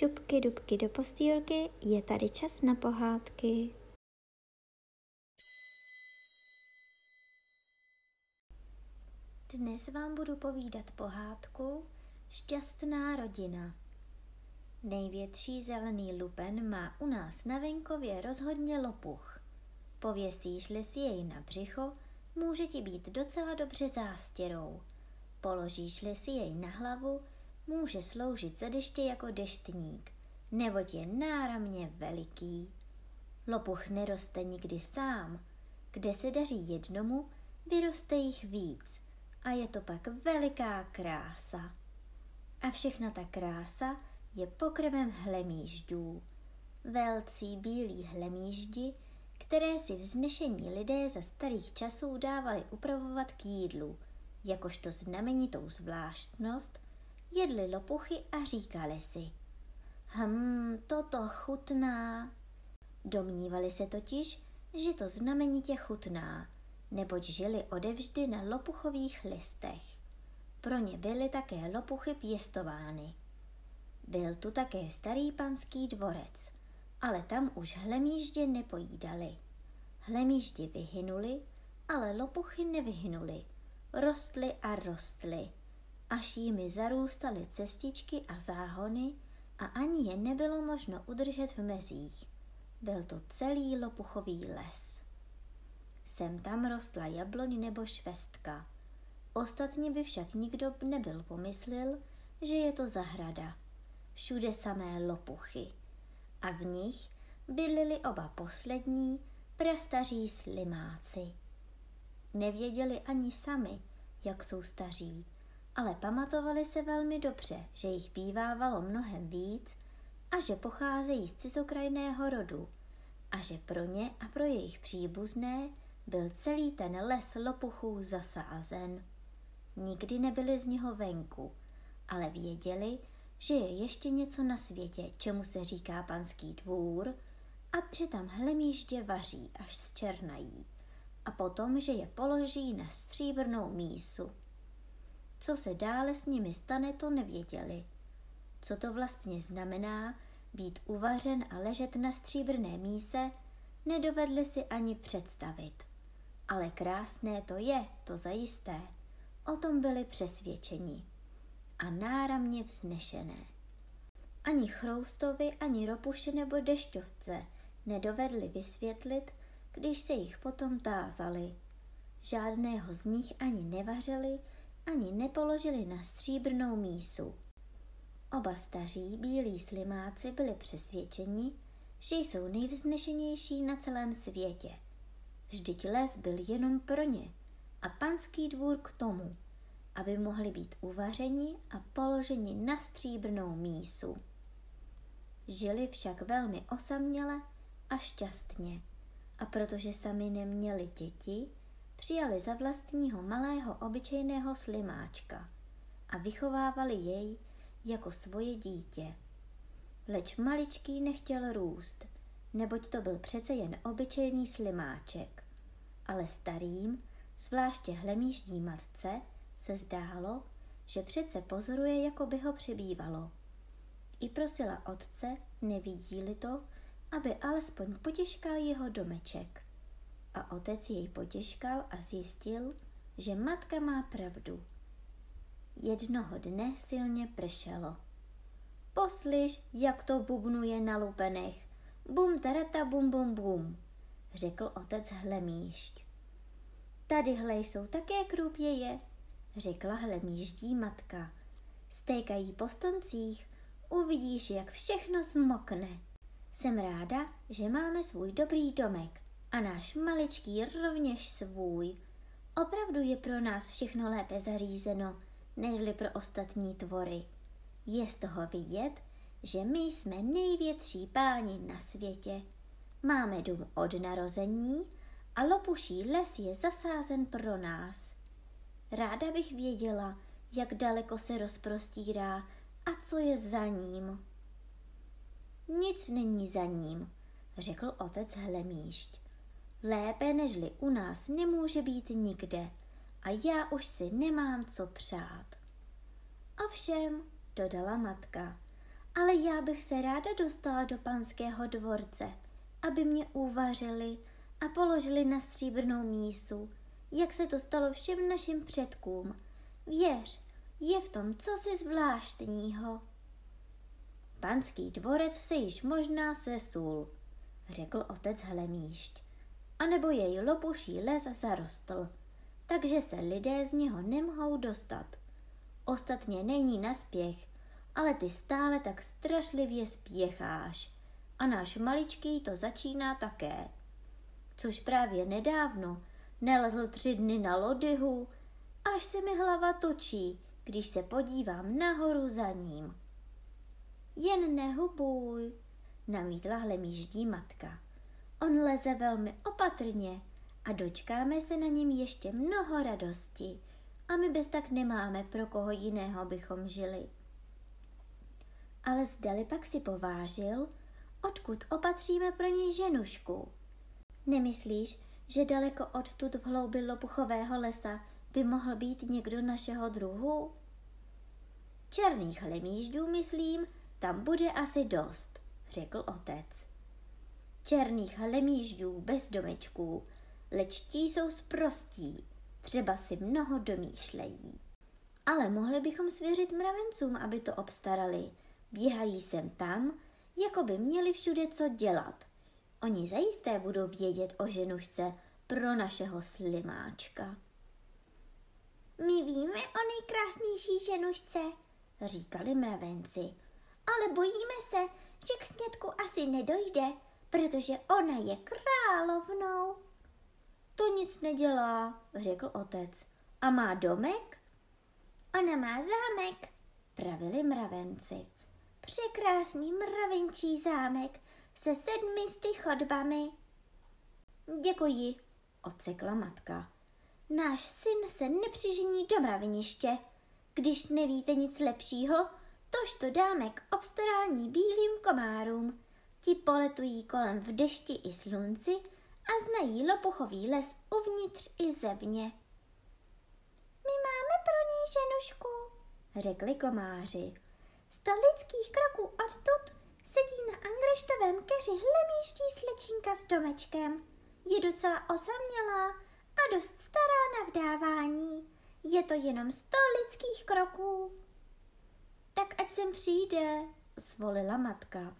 šupky dubky do postýlky, je tady čas na pohádky. Dnes vám budu povídat pohádku Šťastná rodina. Největší zelený lupen má u nás na venkově rozhodně lopuch. Pověsíš-li si jej na břicho, může ti být docela dobře zástěrou. Položíš-li si jej na hlavu, může sloužit za deště jako deštník, neboť je náramně veliký. Lopuch neroste nikdy sám, kde se daří jednomu, vyroste jich víc a je to pak veliká krása. A všechna ta krása je pokrmem hlemíždů. Velcí bílí hlemíždi, které si vznešení lidé za starých časů dávali upravovat k jídlu, jakožto znamenitou zvláštnost, jedli lopuchy a říkali si, hm, toto chutná. Domnívali se totiž, že to znamenitě chutná, neboť žili odevždy na lopuchových listech. Pro ně byly také lopuchy pěstovány. Byl tu také starý panský dvorec, ale tam už hlemíždě nepojídali. Hlemíždi vyhynuli, ale lopuchy nevyhynuli. Rostly a rostly až jimi zarůstaly cestičky a záhony a ani je nebylo možno udržet v mezích. Byl to celý lopuchový les. Sem tam rostla jabloň nebo švestka. Ostatně by však nikdo nebyl pomyslel, že je to zahrada. Všude samé lopuchy. A v nich bydlili oba poslední, prastaří slimáci. Nevěděli ani sami, jak jsou staří, ale pamatovali se velmi dobře, že jich bývávalo mnohem víc a že pocházejí z cizokrajného rodu a že pro ně a pro jejich příbuzné byl celý ten les lopuchů zasázen. Nikdy nebyli z něho venku, ale věděli, že je ještě něco na světě, čemu se říká panský dvůr, a že tam hlemíždě vaří, až zčernají, a potom, že je položí na stříbrnou mísu. Co se dále s nimi stane, to nevěděli. Co to vlastně znamená být uvařen a ležet na stříbrné míse, nedovedli si ani představit. Ale krásné to je, to zajisté. O tom byli přesvědčeni. A náramně vznešené. Ani chroustovi, ani ropuše nebo dešťovce nedovedli vysvětlit, když se jich potom tázali. Žádného z nich ani nevařili, ani nepoložili na stříbrnou mísu. Oba staří bílí slimáci byli přesvědčeni, že jsou nejvznešenější na celém světě. Vždyť les byl jenom pro ně a panský dvůr k tomu, aby mohli být uvařeni a položeni na stříbrnou mísu. Žili však velmi osaměle a šťastně a protože sami neměli děti, přijali za vlastního malého obyčejného slimáčka a vychovávali jej jako svoje dítě. Leč maličký nechtěl růst, neboť to byl přece jen obyčejný slimáček. Ale starým, zvláště hlemíždí matce, se zdálo, že přece pozoruje, jako by ho přibývalo. I prosila otce, nevidí-li to, aby alespoň potěškal jeho domeček a otec jej potěškal a zjistil, že matka má pravdu. Jednoho dne silně pršelo. Poslyš, jak to bubnuje na lupenech. Bum tarata bum bum bum, řekl otec Hlemíšť. Tadyhle jsou také krůpěje, řekla Hlemíždí matka. Stékají po stoncích, uvidíš, jak všechno zmokne. Jsem ráda, že máme svůj dobrý domek a náš maličký rovněž svůj. Opravdu je pro nás všechno lépe zařízeno, nežli pro ostatní tvory. Je z toho vidět, že my jsme největší páni na světě. Máme dům od narození a lopuší les je zasázen pro nás. Ráda bych věděla, jak daleko se rozprostírá a co je za ním. Nic není za ním, řekl otec Hlemíšť. Lépe nežli u nás nemůže být nikde a já už si nemám co přát. Ovšem, dodala matka, ale já bych se ráda dostala do panského dvorce, aby mě uvařili a položili na stříbrnou mísu, jak se to stalo všem našim předkům. Věř, je v tom cosi zvláštního. Panský dvorec se již možná sesul, řekl otec Hlemíšť, anebo jej lopuší les zarostl, takže se lidé z něho nemohou dostat. Ostatně není naspěch, ale ty stále tak strašlivě spěcháš. A náš maličký to začíná také. Což právě nedávno nelezl tři dny na lodyhu, až se mi hlava točí, když se podívám nahoru za ním. Jen nehubuj, namítla hlemíždí matka. On leze velmi opatrně a dočkáme se na něm ještě mnoho radosti a my bez tak nemáme, pro koho jiného bychom žili. Ale zdali pak si povážil, odkud opatříme pro něj ženušku. Nemyslíš, že daleko odtud v hloubi lopuchového lesa by mohl být někdo našeho druhu? Černých lemíždů, myslím, tam bude asi dost, řekl otec. Černých lemíždů bez domečků, leč ti jsou sprostí, třeba si mnoho domýšlejí. Ale mohli bychom svěřit mravencům, aby to obstarali. Běhají sem tam, jako by měli všude co dělat. Oni zajisté budou vědět o ženušce pro našeho slimáčka. My víme o nejkrásnější ženušce, říkali mravenci, ale bojíme se, že k snědku asi nedojde, protože ona je královnou. To nic nedělá, řekl otec. A má domek? Ona má zámek, pravili mravenci. Překrásný mravenčí zámek se sedmisty chodbami. Děkuji, odsekla matka. Náš syn se nepřižení do mraveniště. Když nevíte nic lepšího, tož to dáme k obstarání bílým komárům. Ti poletují kolem v dešti i slunci a znají lopuchový les uvnitř i zevně. My máme pro ní ženušku, řekli komáři. Sto lidských kroků odtud sedí na angreštovém keři hlemíští slečinka s domečkem. Je docela osamělá a dost stará na vdávání. Je to jenom sto lidských kroků. Tak ať sem přijde, zvolila matka.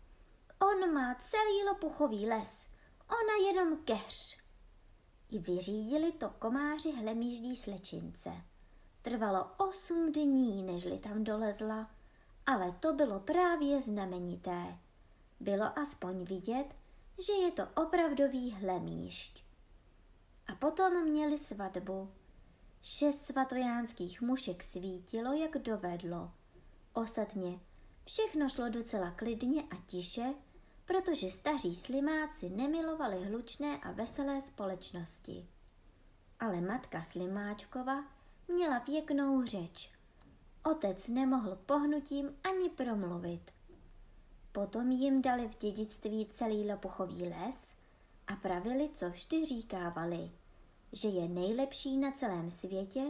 On má celý lopuchový les, ona jenom keř. I vyřídili to komáři hlemíždí slečince. Trvalo osm dní, nežli tam dolezla, ale to bylo právě znamenité. Bylo aspoň vidět, že je to opravdový hlemíšť. A potom měli svatbu. Šest svatojánských mušek svítilo, jak dovedlo. Ostatně všechno šlo docela klidně a tiše, protože staří slimáci nemilovali hlučné a veselé společnosti. Ale matka Slimáčkova měla pěknou řeč. Otec nemohl pohnutím ani promluvit. Potom jim dali v dědictví celý lopuchový les a pravili, co vždy říkávali, že je nejlepší na celém světě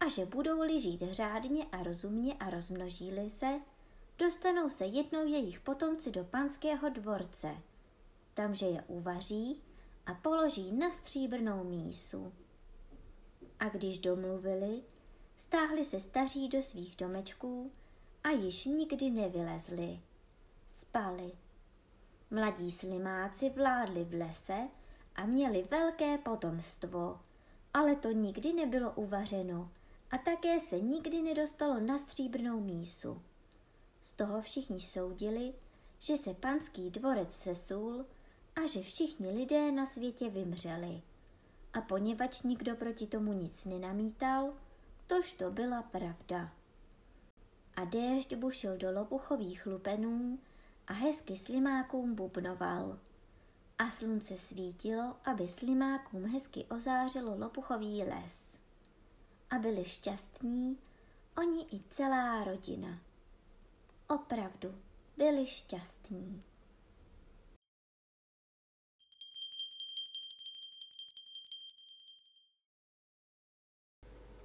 a že budou-li žít řádně a rozumně a rozmnoží se, dostanou se jednou jejich potomci do panského dvorce. Tamže je uvaří a položí na stříbrnou mísu. A když domluvili, stáhli se staří do svých domečků a již nikdy nevylezli. Spali. Mladí slimáci vládli v lese a měli velké potomstvo, ale to nikdy nebylo uvařeno a také se nikdy nedostalo na stříbrnou mísu. Z toho všichni soudili, že se panský dvorec sesul a že všichni lidé na světě vymřeli. A poněvadž nikdo proti tomu nic nenamítal, tož to byla pravda. A déšť bušil do lopuchových lupenů a hezky slimákům bubnoval. A slunce svítilo, aby slimákům hezky ozářilo lopuchový les. A byli šťastní, oni i celá rodina opravdu byli šťastní.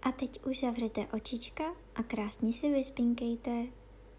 A teď už zavřete očička a krásně si vyspinkejte.